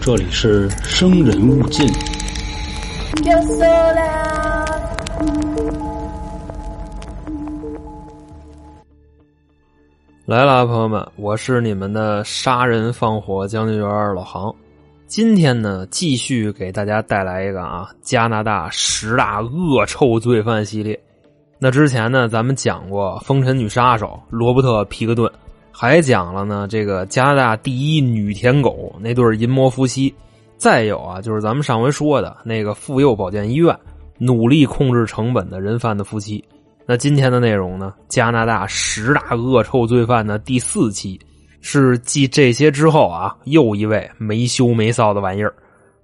这里是生人勿近。来了，朋友们，我是你们的杀人放火将军员老杭。今天呢，继续给大家带来一个啊，加拿大十大恶臭罪犯系列。那之前呢，咱们讲过风尘女杀手罗伯特皮克顿，还讲了呢这个加拿大第一女舔狗那对淫魔夫妻，再有啊，就是咱们上回说的那个妇幼保健医院努力控制成本的人贩的夫妻。那今天的内容呢？加拿大十大恶臭罪犯的第四期，是继这些之后啊，又一位没羞没臊的玩意儿，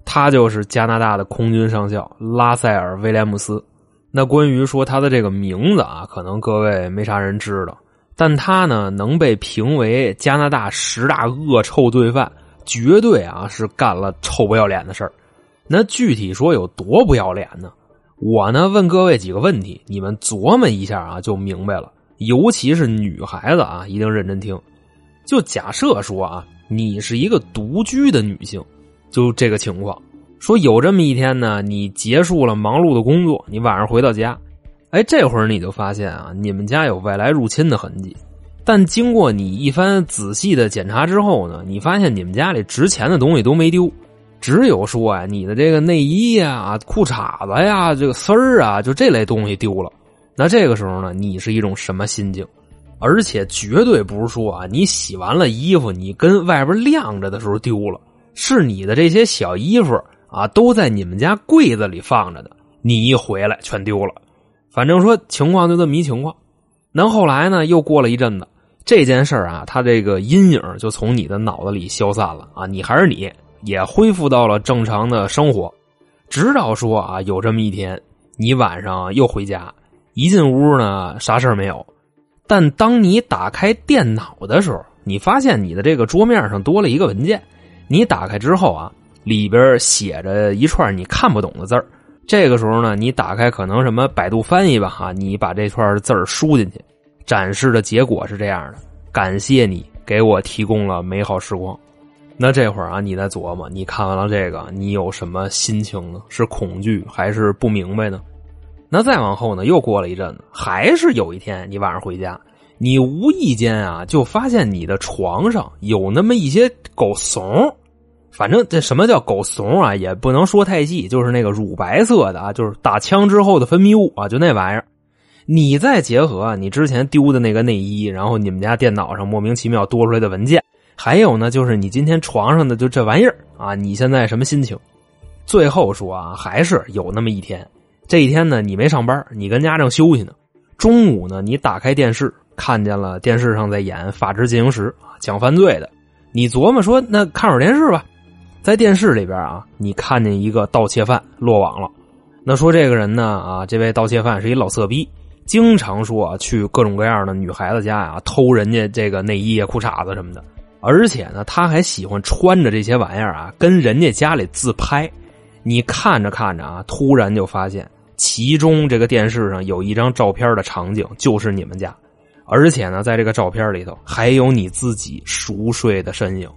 他就是加拿大的空军上校拉塞尔·威廉姆斯。那关于说他的这个名字啊，可能各位没啥人知道，但他呢能被评为加拿大十大恶臭罪犯，绝对啊是干了臭不要脸的事儿。那具体说有多不要脸呢？我呢问各位几个问题，你们琢磨一下啊，就明白了。尤其是女孩子啊，一定认真听。就假设说啊，你是一个独居的女性，就这个情况，说有这么一天呢，你结束了忙碌的工作，你晚上回到家，哎，这会儿你就发现啊，你们家有外来入侵的痕迹。但经过你一番仔细的检查之后呢，你发现你们家里值钱的东西都没丢。只有说啊，你的这个内衣呀、裤衩子呀、这个丝儿啊，就这类东西丢了。那这个时候呢，你是一种什么心境？而且绝对不是说啊，你洗完了衣服，你跟外边晾着的时候丢了，是你的这些小衣服啊，都在你们家柜子里放着的，你一回来全丢了。反正说情况就这么一情况。那后来呢，又过了一阵子，这件事啊，它这个阴影就从你的脑子里消散了啊，你还是你。也恢复到了正常的生活，直到说啊，有这么一天，你晚上又回家，一进屋呢，啥事没有。但当你打开电脑的时候，你发现你的这个桌面上多了一个文件。你打开之后啊，里边写着一串你看不懂的字儿。这个时候呢，你打开可能什么百度翻译吧，哈，你把这串字儿输进去，展示的结果是这样的：感谢你给我提供了美好时光。那这会儿啊，你在琢磨，你看完了这个，你有什么心情呢？是恐惧还是不明白呢？那再往后呢，又过了一阵子，还是有一天，你晚上回家，你无意间啊，就发现你的床上有那么一些狗怂。反正这什么叫狗怂啊，也不能说太细，就是那个乳白色的啊，就是打枪之后的分泌物啊，就那玩意儿。你再结合你之前丢的那个内衣，然后你们家电脑上莫名其妙多出来的文件。还有呢，就是你今天床上的就这玩意儿啊，你现在什么心情？最后说啊，还是有那么一天，这一天呢，你没上班，你跟家正休息呢。中午呢，你打开电视，看见了电视上在演《法制进行时》啊，讲犯罪的。你琢磨说，那看会儿电视吧。在电视里边啊，你看见一个盗窃犯落网了。那说这个人呢啊，这位盗窃犯是一老色逼，经常说去各种各样的女孩子家呀偷人家这个内衣啊、裤衩子什么的。而且呢，他还喜欢穿着这些玩意儿啊，跟人家家里自拍。你看着看着啊，突然就发现其中这个电视上有一张照片的场景就是你们家，而且呢，在这个照片里头还有你自己熟睡的身影。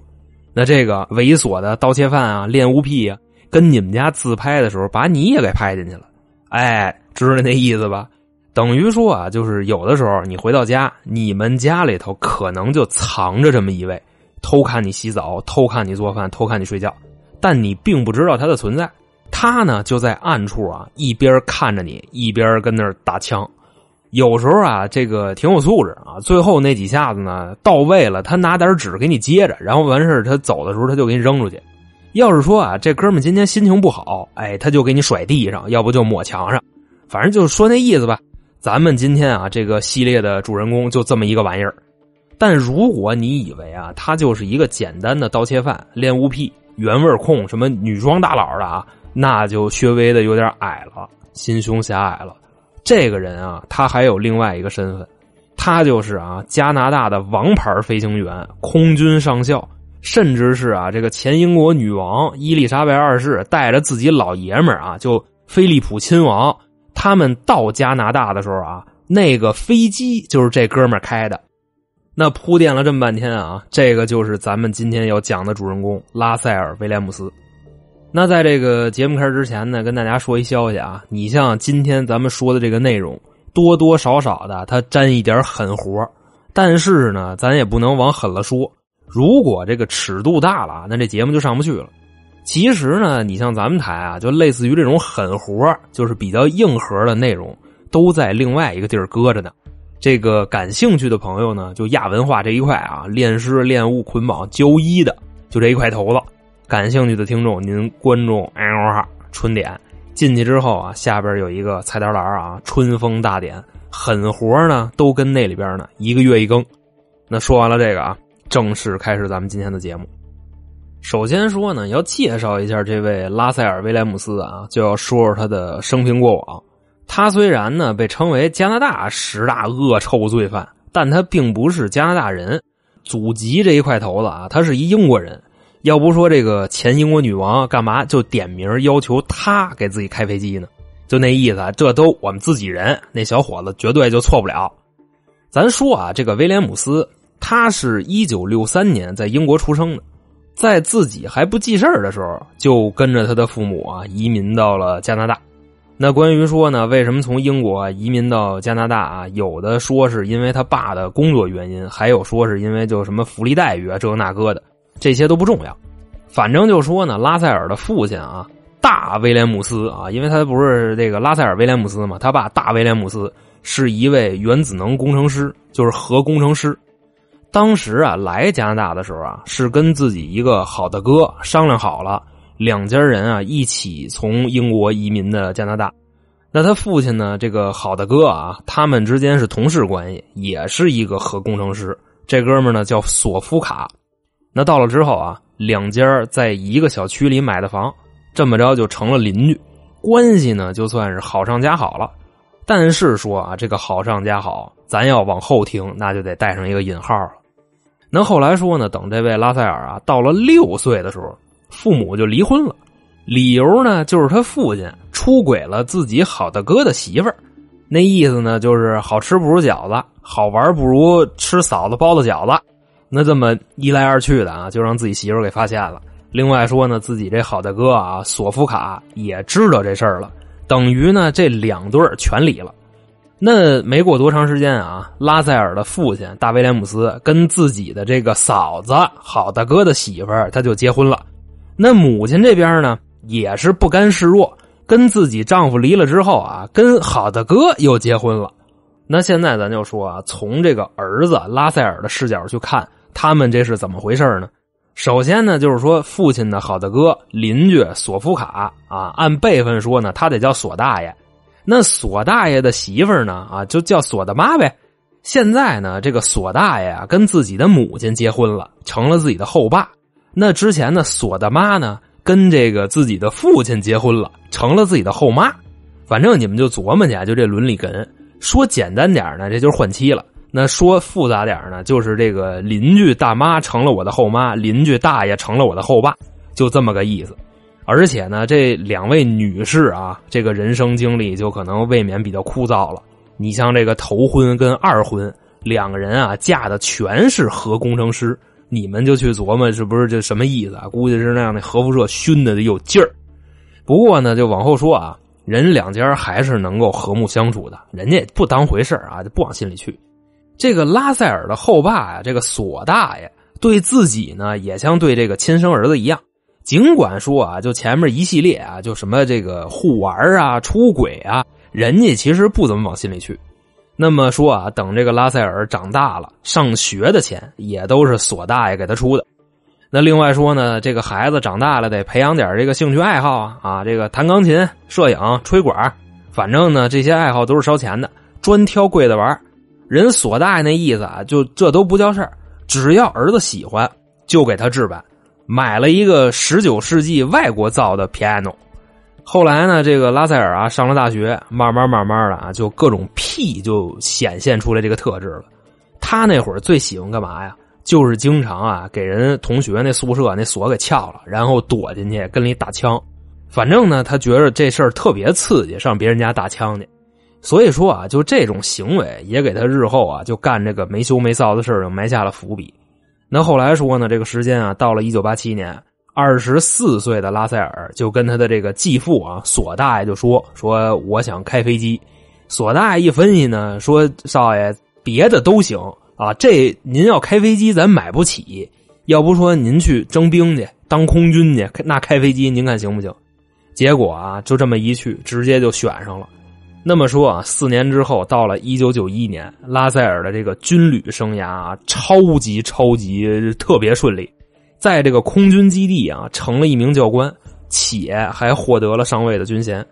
那这个猥琐的盗窃犯啊，恋物癖啊，跟你们家自拍的时候把你也给拍进去了。哎，知道那意思吧？等于说啊，就是有的时候你回到家，你们家里头可能就藏着这么一位。偷看你洗澡，偷看你做饭，偷看你睡觉，但你并不知道他的存在。他呢就在暗处啊，一边看着你，一边跟那儿打枪。有时候啊，这个挺有素质啊。最后那几下子呢，到位了，他拿点纸给你接着，然后完事他走的时候他就给你扔出去。要是说啊，这哥们今天心情不好，哎，他就给你甩地上，要不就抹墙上，反正就是说那意思吧。咱们今天啊，这个系列的主人公就这么一个玩意儿。但如果你以为啊，他就是一个简单的盗窃犯、恋物癖、原味控、什么女装大佬的啊，那就略微的有点矮了，心胸狭隘了。这个人啊，他还有另外一个身份，他就是啊加拿大的王牌飞行员、空军上校，甚至是啊这个前英国女王伊丽莎白二世带着自己老爷们啊，就菲利普亲王，他们到加拿大的时候啊，那个飞机就是这哥们开的。那铺垫了这么半天啊，这个就是咱们今天要讲的主人公拉塞尔·威廉姆斯。那在这个节目开始之前呢，跟大家说一消息啊，你像今天咱们说的这个内容，多多少少的它沾一点狠活，但是呢，咱也不能往狠了说。如果这个尺度大了，那这节目就上不去了。其实呢，你像咱们台啊，就类似于这种狠活，就是比较硬核的内容，都在另外一个地儿搁着呢。这个感兴趣的朋友呢，就亚文化这一块啊，炼尸、炼物、捆绑、交易的，就这一块头子。感兴趣的听众，您关注“哎呦春点”进去之后啊，下边有一个菜单栏啊，“春风大典”，狠活呢都跟那里边呢，一个月一更。那说完了这个啊，正式开始咱们今天的节目。首先说呢，要介绍一下这位拉塞尔·威廉姆斯啊，就要说说他的生平过往。他虽然呢被称为加拿大十大恶臭罪犯，但他并不是加拿大人，祖籍这一块头子啊，他是一英国人。要不说这个前英国女王干嘛就点名要求他给自己开飞机呢？就那意思，这都我们自己人，那小伙子绝对就错不了。咱说啊，这个威廉姆斯，他是一九六三年在英国出生的，在自己还不记事的时候，就跟着他的父母啊移民到了加拿大。那关于说呢，为什么从英国移民到加拿大啊？有的说是因为他爸的工作原因，还有说是因为就什么福利待遇啊，这个那个的，这些都不重要。反正就说呢，拉塞尔的父亲啊，大威廉姆斯啊，因为他不是这个拉塞尔威廉姆斯嘛，他爸大威廉姆斯是一位原子能工程师，就是核工程师。当时啊，来加拿大的时候啊，是跟自己一个好的哥商量好了。两家人啊，一起从英国移民的加拿大。那他父亲呢？这个好的哥啊，他们之间是同事关系，也是一个核工程师。这哥们呢叫索夫卡。那到了之后啊，两家在一个小区里买的房，这么着就成了邻居，关系呢就算是好上加好了。但是说啊，这个好上加好，咱要往后听，那就得带上一个引号了。那后来说呢，等这位拉塞尔啊到了六岁的时候。父母就离婚了，理由呢就是他父亲出轨了自己好大哥的媳妇儿，那意思呢就是好吃不如饺子，好玩不如吃嫂子包的饺子。那这么一来二去的啊，就让自己媳妇给发现了。另外说呢，自己这好大哥啊索夫卡也知道这事儿了，等于呢这两对全离了。那没过多长时间啊，拉塞尔的父亲大威廉姆斯跟自己的这个嫂子好大哥的媳妇儿他就结婚了。那母亲这边呢，也是不甘示弱，跟自己丈夫离了之后啊，跟好大哥又结婚了。那现在咱就说啊，从这个儿子拉塞尔的视角去看，他们这是怎么回事呢？首先呢，就是说父亲的好大哥邻居索夫卡啊，按辈分说呢，他得叫索大爷。那索大爷的媳妇呢，啊，就叫索大妈呗。现在呢，这个索大爷啊，跟自己的母亲结婚了，成了自己的后爸。那之前呢，索大妈呢跟这个自己的父亲结婚了，成了自己的后妈。反正你们就琢磨去，就这伦理根。说简单点呢，这就是换妻了；那说复杂点呢，就是这个邻居大妈成了我的后妈，邻居大爷成了我的后爸，就这么个意思。而且呢，这两位女士啊，这个人生经历就可能未免比较枯燥了。你像这个头婚跟二婚，两个人啊嫁的全是核工程师。你们就去琢磨是不是这什么意思啊？估计是那样的核辐射熏的有劲儿。不过呢，就往后说啊，人两家还是能够和睦相处的，人家也不当回事啊，就不往心里去。这个拉塞尔的后爸呀，这个索大爷对自己呢，也像对这个亲生儿子一样。尽管说啊，就前面一系列啊，就什么这个互玩啊、出轨啊，人家其实不怎么往心里去。那么说啊，等这个拉塞尔长大了，上学的钱也都是索大爷给他出的。那另外说呢，这个孩子长大了得培养点这个兴趣爱好啊啊，这个弹钢琴、摄影、吹管，反正呢这些爱好都是烧钱的，专挑贵的玩。人索大爷那意思啊，就这都不叫事儿，只要儿子喜欢，就给他置办，买了一个十九世纪外国造的 piano。后来呢，这个拉塞尔啊上了大学，慢慢慢慢的啊，就各种癖就显现出来这个特质了。他那会儿最喜欢干嘛呀？就是经常啊给人同学那宿舍那锁给撬了，然后躲进去跟里打枪。反正呢，他觉得这事儿特别刺激，上别人家打枪去。所以说啊，就这种行为也给他日后啊就干这个没羞没臊的事儿埋下了伏笔。那后来说呢，这个时间啊到了一九八七年，二十四岁的拉塞尔就跟他的这个继父啊索大爷就说说我想开飞机。索大爷一分析呢，说少爷别的都行啊，这您要开飞机咱买不起，要不说您去征兵去当空军去，那开飞机您看行不行？结果啊，就这么一去，直接就选上了。那么说啊，四年之后，到了一九九一年，拉塞尔的这个军旅生涯啊，超级超级特别顺利，在这个空军基地啊，成了一名教官，且还获得了上尉的军衔。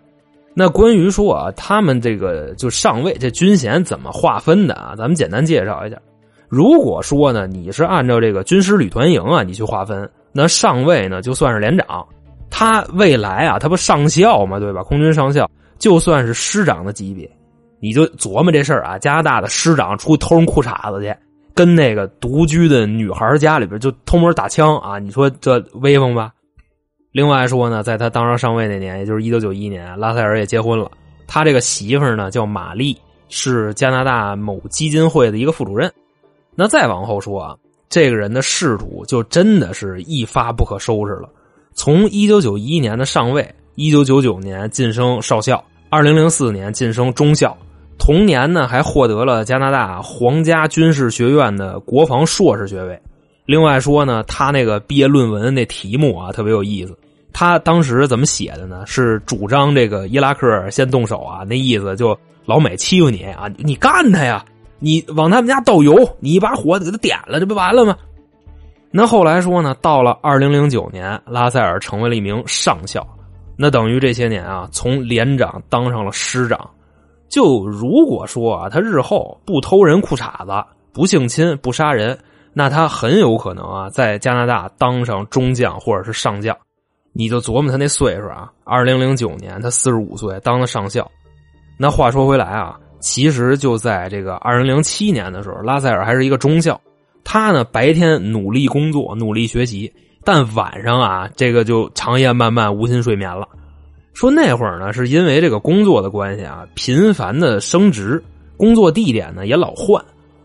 那关于说啊，他们这个就上尉这军衔怎么划分的啊？咱们简单介绍一下。如果说呢，你是按照这个军师旅团营啊，你去划分，那上尉呢就算是连长，他未来啊，他不上校嘛，对吧？空军上校就算是师长的级别，你就琢磨这事儿啊。加拿大的师长出去偷人裤衩子去，跟那个独居的女孩家里边就偷摸打枪啊，你说这威风吧？另外说呢，在他当上上尉那年，也就是一九九一年，拉塞尔也结婚了。他这个媳妇呢叫玛丽，是加拿大某基金会的一个副主任。那再往后说啊，这个人的仕途就真的是一发不可收拾了。从一九九一年的上尉，一九九九年晋升少校，二零零四年晋升中校，同年呢还获得了加拿大皇家军事学院的国防硕士学位。另外说呢，他那个毕业论文那题目啊特别有意思。他当时怎么写的呢？是主张这个伊拉克先动手啊，那意思就老美欺负你啊，你干他呀，你往他们家倒油，你一把火给他点了，这不完了吗？那后来说呢，到了二零零九年，拉塞尔成为了一名上校，那等于这些年啊，从连长当上了师长。就如果说啊，他日后不偷人裤衩子，不性侵，不杀人，那他很有可能啊，在加拿大当上中将或者是上将。你就琢磨他那岁数啊，二零零九年他四十五岁当了上校。那话说回来啊，其实就在这个二零零七年的时候，拉塞尔还是一个中校。他呢白天努力工作，努力学习，但晚上啊，这个就长夜漫漫，无心睡眠了。说那会儿呢，是因为这个工作的关系啊，频繁的升职，工作地点呢也老换，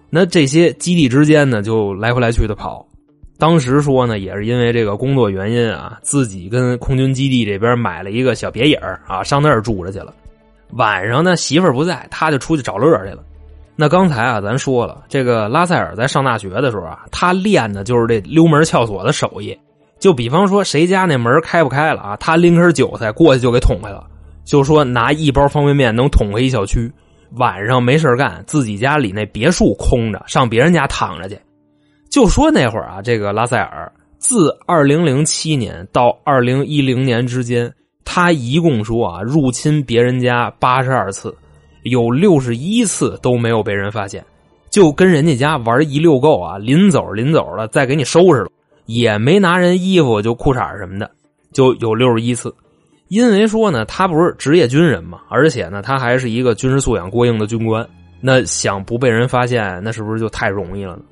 那这些基地之间呢就来回来去的跑。当时说呢，也是因为这个工作原因啊，自己跟空军基地这边买了一个小别野啊，上那儿住着去了。晚上呢，媳妇儿不在，他就出去找乐去了。那刚才啊，咱说了，这个拉塞尔在上大学的时候啊，他练的就是这溜门撬锁的手艺。就比方说，谁家那门开不开了啊，他拎根韭菜过去就给捅开了。就说拿一包方便面能捅开一小区。晚上没事干，自己家里那别墅空着，上别人家躺着去。就说那会儿啊，这个拉塞尔自二零零七年到二零一零年之间，他一共说啊入侵别人家八十二次，有六十一次都没有被人发现，就跟人家家玩一溜够啊，临走临走了再给你收拾了，也没拿人衣服就裤衩什么的，就有六十一次。因为说呢，他不是职业军人嘛，而且呢，他还是一个军事素养过硬的军官，那想不被人发现，那是不是就太容易了呢？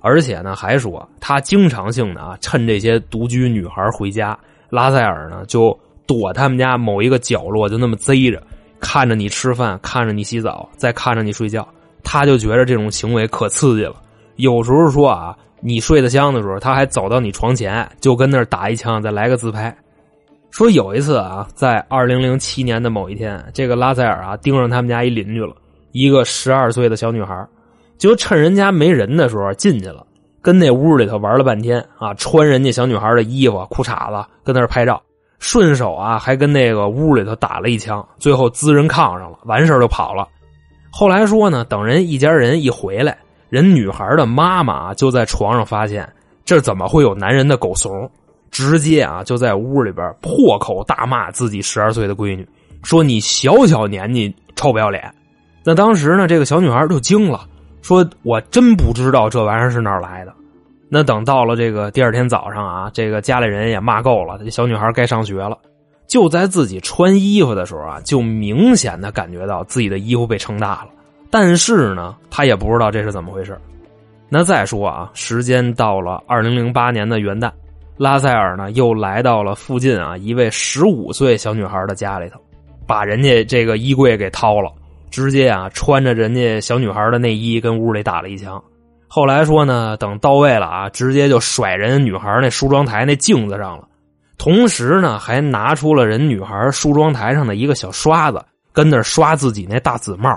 而且呢，还说他经常性的啊，趁这些独居女孩回家，拉塞尔呢就躲他们家某一个角落，就那么贼着，看着你吃饭，看着你洗澡，再看着你睡觉，他就觉得这种行为可刺激了。有时候说啊，你睡得香的时候，他还走到你床前，就跟那儿打一枪，再来个自拍。说有一次啊，在二零零七年的某一天，这个拉塞尔啊盯上他们家一邻居了，一个十二岁的小女孩。就趁人家没人的时候进去了，跟那屋里头玩了半天啊，穿人家小女孩的衣服、裤衩子，跟那儿拍照，顺手啊还跟那个屋里头打了一枪，最后滋人炕上了，完事就跑了。后来说呢，等人一家人一回来，人女孩的妈妈就在床上发现，这怎么会有男人的狗怂？直接啊就在屋里边破口大骂自己十二岁的闺女，说你小小年纪臭不要脸。那当时呢，这个小女孩就惊了。说我真不知道这玩意儿是哪来的。那等到了这个第二天早上啊，这个家里人也骂够了，这小女孩该上学了。就在自己穿衣服的时候啊，就明显的感觉到自己的衣服被撑大了。但是呢，他也不知道这是怎么回事。那再说啊，时间到了二零零八年的元旦，拉塞尔呢又来到了附近啊一位十五岁小女孩的家里头，把人家这个衣柜给掏了。直接啊穿着人家小女孩的内衣跟屋里打了一枪。后来说呢，等到位了啊，直接就甩人女孩那梳妆台那镜子上了，同时呢还拿出了人女孩梳妆台上的一个小刷子，跟那刷自己那大紫帽。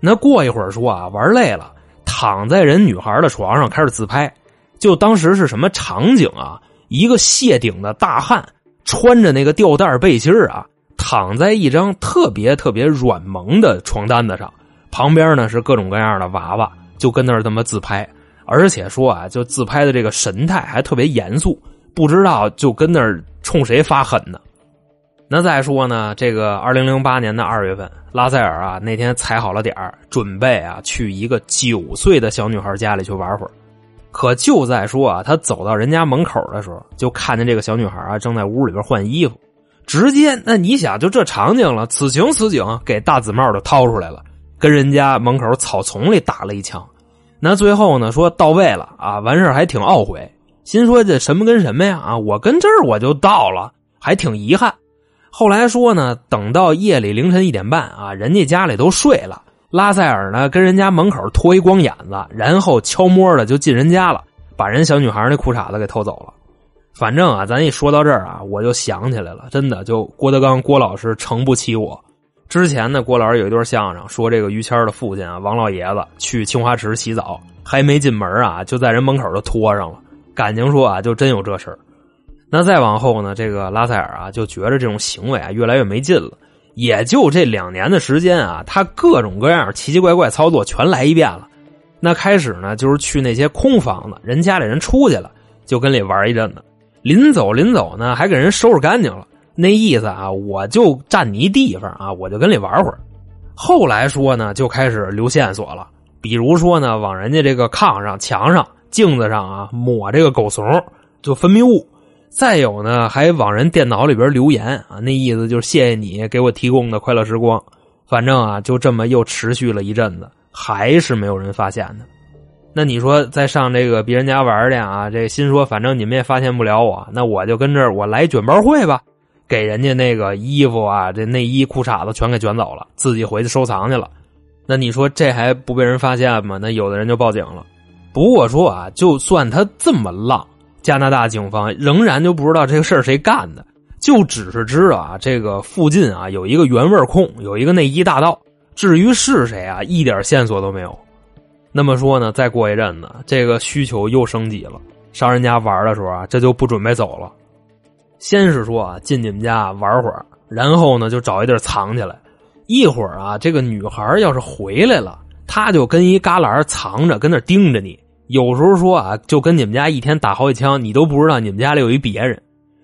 那过一会儿说啊，玩累了，躺在人女孩的床上开始自拍。就当时是什么场景啊？一个谢顶的大汉，穿着那个吊带背心啊，躺在一张特别特别软萌的床单子上，旁边呢是各种各样的娃娃，就跟那儿这么自拍。而且说啊，就自拍的这个神态还特别严肃，不知道就跟那儿冲谁发狠呢。那再说呢，这个二零零八年的二月份，拉塞尔啊那天踩好了点儿，准备啊去一个九岁的小女孩家里去玩会儿。可就在说啊，他走到人家门口的时候，就看见这个小女孩啊正在屋里边换衣服。直接，那你想就这场景了，此情此景，给大紫帽就掏出来了，跟人家门口草丛里打了一枪。那最后呢，说到位了啊，完事还挺懊悔，心说这什么跟什么呀啊，我跟这儿我就到了，还挺遗憾。后来说呢，等到夜里凌晨一点半啊，人家家里都睡了，拉塞尔呢跟人家门口脱一光眼子，然后悄摸的就进人家了，把人小女孩那裤衩子给偷走了。反正啊，咱一说到这儿啊，我就想起来了，真的就郭德纲郭老师诚不起我。之前呢，郭老师有一段相声，说这个于谦的父亲啊，王老爷子去清华池洗澡，还没进门啊，就在人门口就脱上了，感情说啊，就真有这事儿。那再往后呢，这个拉塞尔啊，就觉着这种行为啊越来越没劲了。也就这两年的时间啊，他各种各样奇奇怪怪操作全来一遍了。那开始呢，就是去那些空房子，人家里人出去了，就跟里玩一阵子。临走临走呢，还给人收拾干净了。那意思啊，我就占你地方啊，我就跟你玩会儿。后来说呢，就开始留线索了，比如说呢，往人家这个炕上、墙上、镜子上啊抹这个狗怂，就分泌物。再有呢，还往人电脑里边留言啊，那意思就是谢谢你给我提供的快乐时光。反正啊，就这么又持续了一阵子，还是没有人发现的。那你说再上这个别人家玩去啊？这心说反正你们也发现不了我，那我就跟这儿我来卷包会吧，给人家那个衣服啊、这内衣、裤衩子全给卷走了，自己回去收藏去了。那你说这还不被人发现吗？那有的人就报警了。不过说啊，就算他这么浪。加拿大警方仍然就不知道这个事儿谁干的，就只是知道啊，这个附近啊有一个原味控，有一个内衣大盗。至于是谁啊，一点线索都没有。那么说呢，再过一阵子，这个需求又升级了。上人家玩的时候啊，这就不准备走了。先是说啊，进你们家玩会儿，然后呢就找一地儿藏起来。一会儿啊，这个女孩要是回来了，他就跟一旮旯藏着，跟那盯着你。有时候说啊，就跟你们家一天打好几枪，你都不知道你们家里有一别人。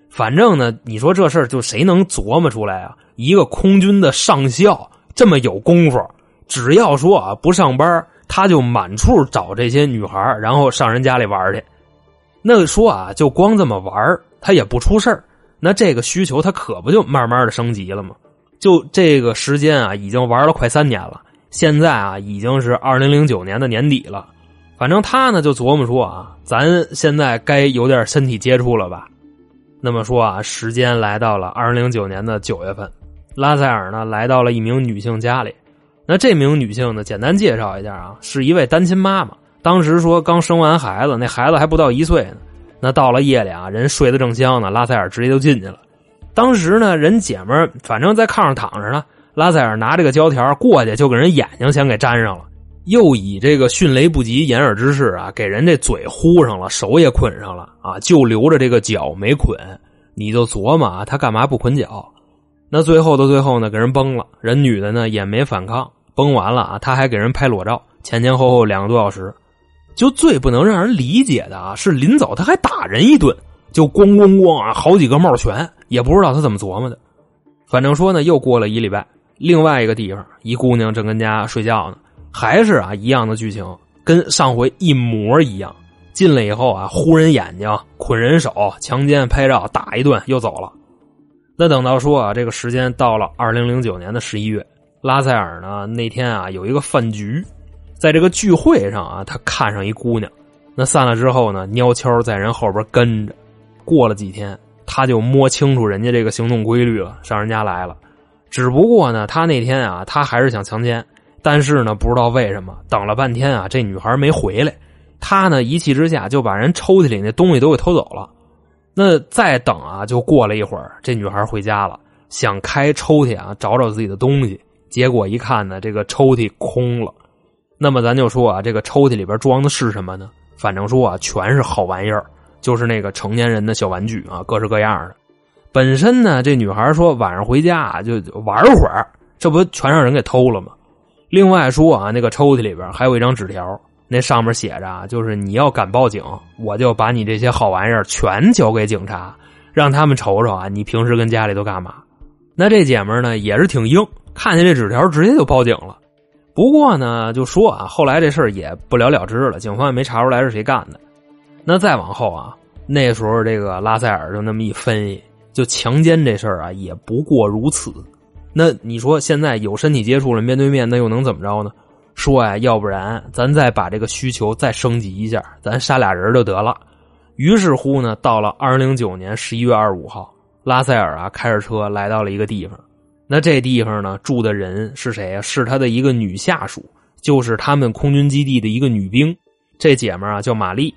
反正呢，你说这事儿就谁能琢磨出来啊？一个空军的上校这么有功夫，只要说啊不上班，他就满处找这些女孩，然后上人家里玩去。那说啊，就光这么玩，他也不出事那这个需求他可不就慢慢的升级了吗？就这个时间啊，已经玩了快三年了。现在啊，已经是二零零九年的年底了。反正他呢就琢磨说啊，咱现在该有点身体接触了吧？那么说啊，时间来到了二零零九年的九月份，拉塞尔呢来到了一名女性家里。那这名女性呢，简单介绍一下啊，是一位单亲妈妈。当时说刚生完孩子，那孩子还不到一岁呢。那到了夜里啊，人睡得正香呢，拉塞尔直接就进去了。当时呢，人姐们反正在炕上躺着呢，拉塞尔拿这个胶条过去就给人眼睛先给粘上了。又以这个迅雷不及掩耳之势啊，给人这嘴糊上了，手也捆上了啊，就留着这个脚没捆。你就琢磨啊，他干嘛不捆脚？那最后的最后呢，给人崩了。人女的呢也没反抗，崩完了啊，他还给人拍裸照，前前后后两个多小时。就最不能让人理解的啊，是临走他还打人一顿，就咣咣咣啊，好几个帽拳，也不知道他怎么琢磨的。反正说呢，又过了一礼拜，另外一个地方，一姑娘正跟家睡觉呢。还是啊，一样的剧情，跟上回一模一样。进来以后啊，呼人眼睛，捆人手，强奸，拍照，打一顿，又走了。那等到说啊，这个时间到了二零零九年的十一月，拉塞尔呢那天啊有一个饭局，在这个聚会上啊，他看上一姑娘。那散了之后呢，鸟悄在人后边跟着。过了几天，他就摸清楚人家这个行动规律了，上人家来了。只不过呢，他那天啊，他还是想强奸。但是呢，不知道为什么等了半天啊，这女孩没回来。他呢一气之下就把人抽屉里那东西都给偷走了。那再等啊，就过了一会儿，这女孩回家了，想开抽屉啊找找自己的东西，结果一看呢，这个抽屉空了。那么咱就说啊，这个抽屉里边装的是什么呢？反正说啊，全是好玩意儿，就是那个成年人的小玩具啊，各式各样的。本身呢，这女孩说晚上回家啊就玩会儿，这不全让人给偷了吗？另外说啊，那个抽屉里边还有一张纸条，那上面写着啊，就是你要敢报警，我就把你这些好玩意儿全交给警察，让他们瞅瞅啊，你平时跟家里都干嘛？那这姐们呢也是挺硬，看见这纸条直接就报警了。不过呢，就说啊，后来这事儿也不了了之了，警方也没查出来是谁干的。那再往后啊，那时候这个拉塞尔就那么一分析，就强奸这事儿啊，也不过如此。那你说现在有身体接触了，面对面，那又能怎么着呢？说呀，要不然咱再把这个需求再升级一下，咱杀俩人就得了。于是乎呢，到了二零零九年十一月二十五号，拉塞尔啊开着车来到了一个地方。那这地方呢，住的人是谁呀？是他的一个女下属，就是他们空军基地的一个女兵。这姐们啊叫玛丽。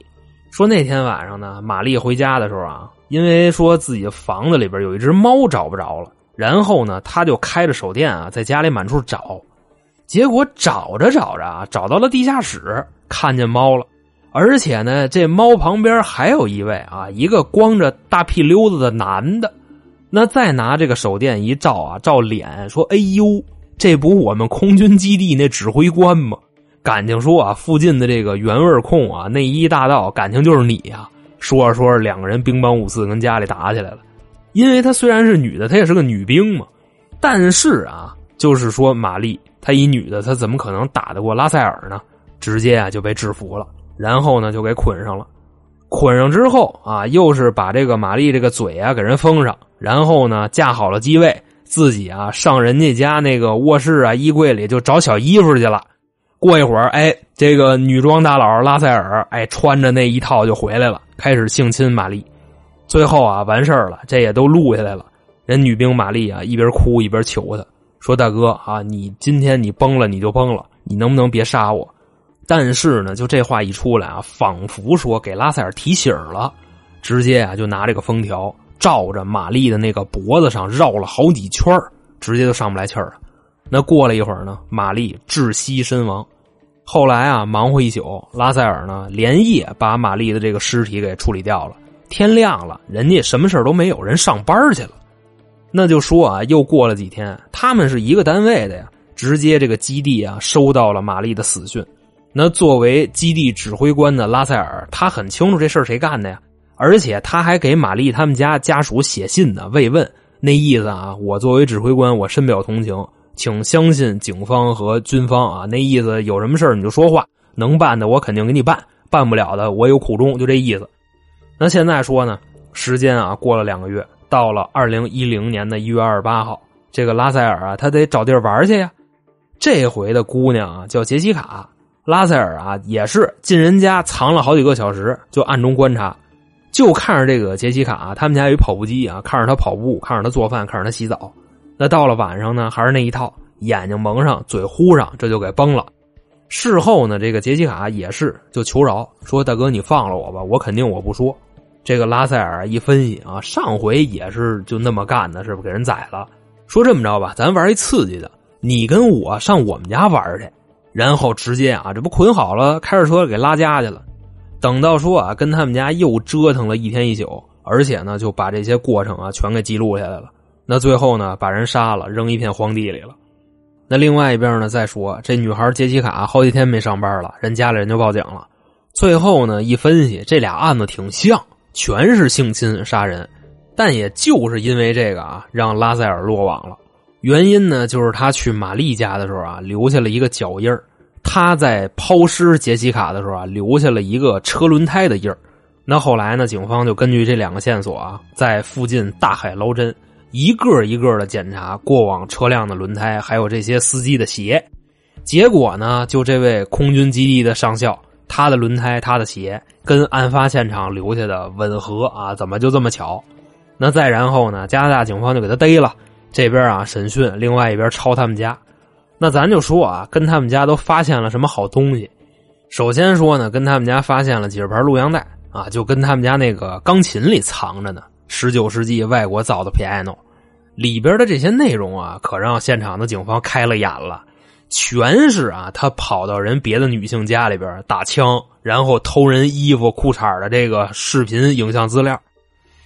说那天晚上呢，玛丽回家的时候啊，因为说自己的房子里边有一只猫找不着了，然后呢，他就开着手电啊，在家里满处找，结果找着找着啊，找到了地下室，看见猫了，而且呢，这猫旁边还有一位啊，一个光着大屁溜子的男的。那再拿这个手电一照啊，照脸说：“哎呦，这不我们空军基地那指挥官吗？”感情说啊，附近的这个原味控啊，内衣大盗，感情就是你呀。说着说着，两个人兵帮五四跟家里打起来了。因为她虽然是女的，她也是个女兵嘛。但是啊，就是说玛丽她一女的，她怎么可能打得过拉塞尔呢？直接啊就被制服了，然后呢就给捆上了。捆上之后啊，又是把这个玛丽这个嘴啊给人封上，然后呢架好了机位，自己啊上人家家那个卧室啊衣柜里就找小衣服去了。过一会儿，哎，这个女装大佬拉塞尔哎穿着那一套就回来了，开始性侵玛丽。最后啊完事儿了，这也都录下来了。人女兵玛丽啊一边哭一边求他说：“大哥啊，你今天你崩了你就崩了，你能不能别杀我？”但是呢，就这话一出来啊，仿佛说给拉塞尔提醒了，直接啊就拿这个封条照着玛丽的那个脖子上绕了好几圈直接就上不来气儿了。那过了一会儿呢，玛丽窒息身亡。后来啊，忙活一宿，拉塞尔呢连夜把玛丽的这个尸体给处理掉了。天亮了，人家什么事都没有，人上班去了。那就说啊，又过了几天，他们是一个单位的呀，直接这个基地啊收到了玛丽的死讯。那作为基地指挥官的拉塞尔，他很清楚这事儿谁干的呀，而且他还给玛丽他们家家属写信呢，慰问。那意思啊，我作为指挥官，我深表同情，请相信警方和军方啊。那意思有什么事你就说话，能办的我肯定给你办，办不了的我有苦衷，就这意思。那现在说呢，时间啊过了两个月，到了二零一零年的一月二十八号，这个拉塞尔啊，他得找地儿玩去呀。这回的姑娘啊叫杰西卡。拉塞尔啊，也是进人家藏了好几个小时，就暗中观察，就看着这个杰西卡，他们家有一跑步机啊，看着他跑步，看着他做饭，看着他洗澡。那到了晚上呢，还是那一套，眼睛蒙上，嘴呼上，这就给崩了。事后呢，这个杰西卡也是就求饶，说大哥你放了我吧，我肯定我不说。这个拉塞尔一分析啊，上回也是就那么干的，是不是给人宰了？说这么着吧，咱玩一刺激的，你跟我上我们家玩去。然后直接啊，这不捆好了，开着车给拉家去了。等到说啊，跟他们家又折腾了一天一宿，而且呢，就把这些过程啊全给记录下来了。那最后呢，把人杀了，扔一片荒地里了。那另外一边呢，再说这女孩杰西卡好几天没上班了，人家里人就报警了。最后呢，一分析，这俩案子挺像，全是性侵杀人，但也就是因为这个啊，让拉塞尔落网了。原因呢，就是他去玛丽家的时候啊，留下了一个脚印他在抛尸杰西卡的时候啊，留下了一个车轮胎的印那后来呢，警方就根据这两个线索啊，在附近大海捞针，一个一个的检查过往车辆的轮胎，还有这些司机的鞋。结果呢，就这位空军基地的上校，他的轮胎、他的鞋跟案发现场留下的吻合啊，怎么就这么巧？那再然后呢，加拿大警方就给他逮了。这边啊审讯，另外一边抄他们家。那咱就说啊，跟他们家都发现了什么好东西？首先说呢，跟他们家发现了几十盘录像带啊，就跟他们家那个钢琴里藏着呢。十九世纪外国造的 piano 里边的这些内容啊，可让现场的警方开了眼了，全是啊，他跑到人别的女性家里边打枪，然后偷人衣服裤衩的这个视频影像资料。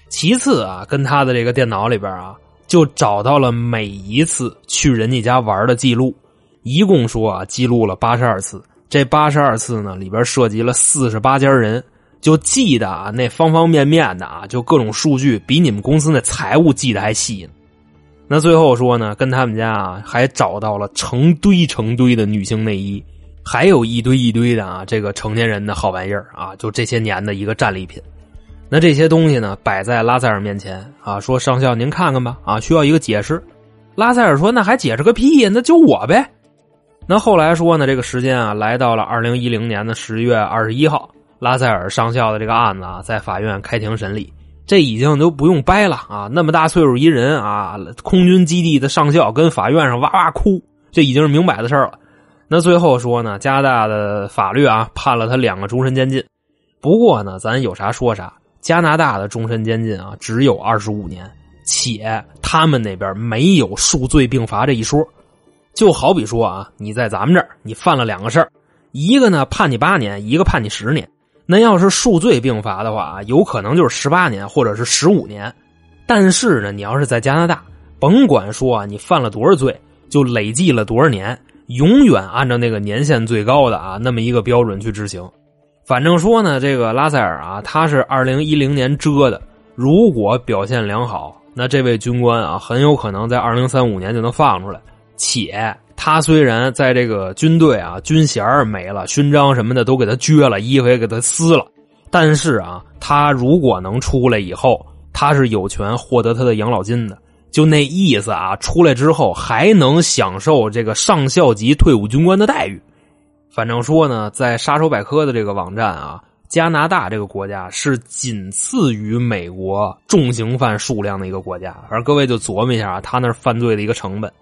其次啊，跟他的这个电脑里边啊，就找到了每一次去人家家玩的记录，一共说啊，记录了八十二次。这八十二次呢，里边涉及了四十八家人。就记得啊，那方方面面的啊，就各种数据比你们公司那财务记得还细呢。那最后说呢，跟他们家啊还找到了成堆成堆的女性内衣，还有一堆一堆的啊这个成年人的好玩意儿啊，就这些年的一个战利品。那这些东西呢摆在拉塞尔面前啊，说上校您看看吧啊，需要一个解释。拉塞尔说那还解释个屁呀，那就我呗。那后来说呢，这个时间啊来到了二零一零年的十月二十一号。拉塞尔上校的这个案子啊，在法院开庭审理，这已经都不用掰了啊！那么大岁数一人啊，空军基地的上校跟法院上哇哇哭，这已经是明摆的事了。那最后说呢，加拿大的法律啊，判了他两个终身监禁。不过呢，咱有啥说啥，加拿大的终身监禁啊，只有二十五年，且他们那边没有数罪并罚这一说。就好比说啊，你在咱们这儿，你犯了两个事儿，一个呢判你八年，一个判你十年。那要是数罪并罚的话啊有可能就是十八年或者是十五年。但是呢，你要是在加拿大，甭管说啊，你犯了多少罪，就累计了多少年，永远按照那个年限最高的啊那么一个标准去执行。反正说呢，这个拉塞尔啊，他是二零一零年遮的，如果表现良好，那这位军官啊，很有可能在二零三五年就能放出来，且。他虽然在这个军队啊，军衔没了，勋章什么的都给他撅了，衣服也给他撕了，但是啊，他如果能出来以后，他是有权获得他的养老金的。就那意思啊，出来之后还能享受这个上校级退伍军官的待遇。反正说呢，在杀手百科的这个网站啊，加拿大这个国家是仅次于美国重刑犯数量的一个国家。而各位就琢磨一下啊，他那犯罪的一个成本。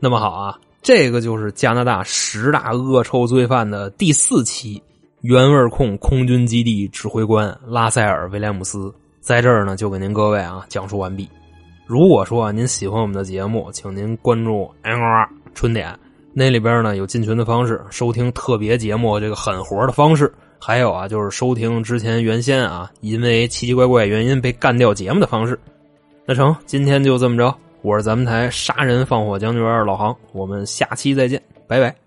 那么好啊，这个就是加拿大十大恶臭罪犯的第四期，原味控空军基地指挥官拉塞尔·威廉姆斯在这儿呢，就给您各位啊讲述完毕。如果说您喜欢我们的节目，请您关注 N R 春点，那里边呢有进群的方式，收听特别节目这个狠活的方式，还有啊就是收听之前原先啊因为奇奇怪怪原因被干掉节目的方式。那成，今天就这么着。我是咱们台杀人放火将军老航，我们下期再见，拜拜。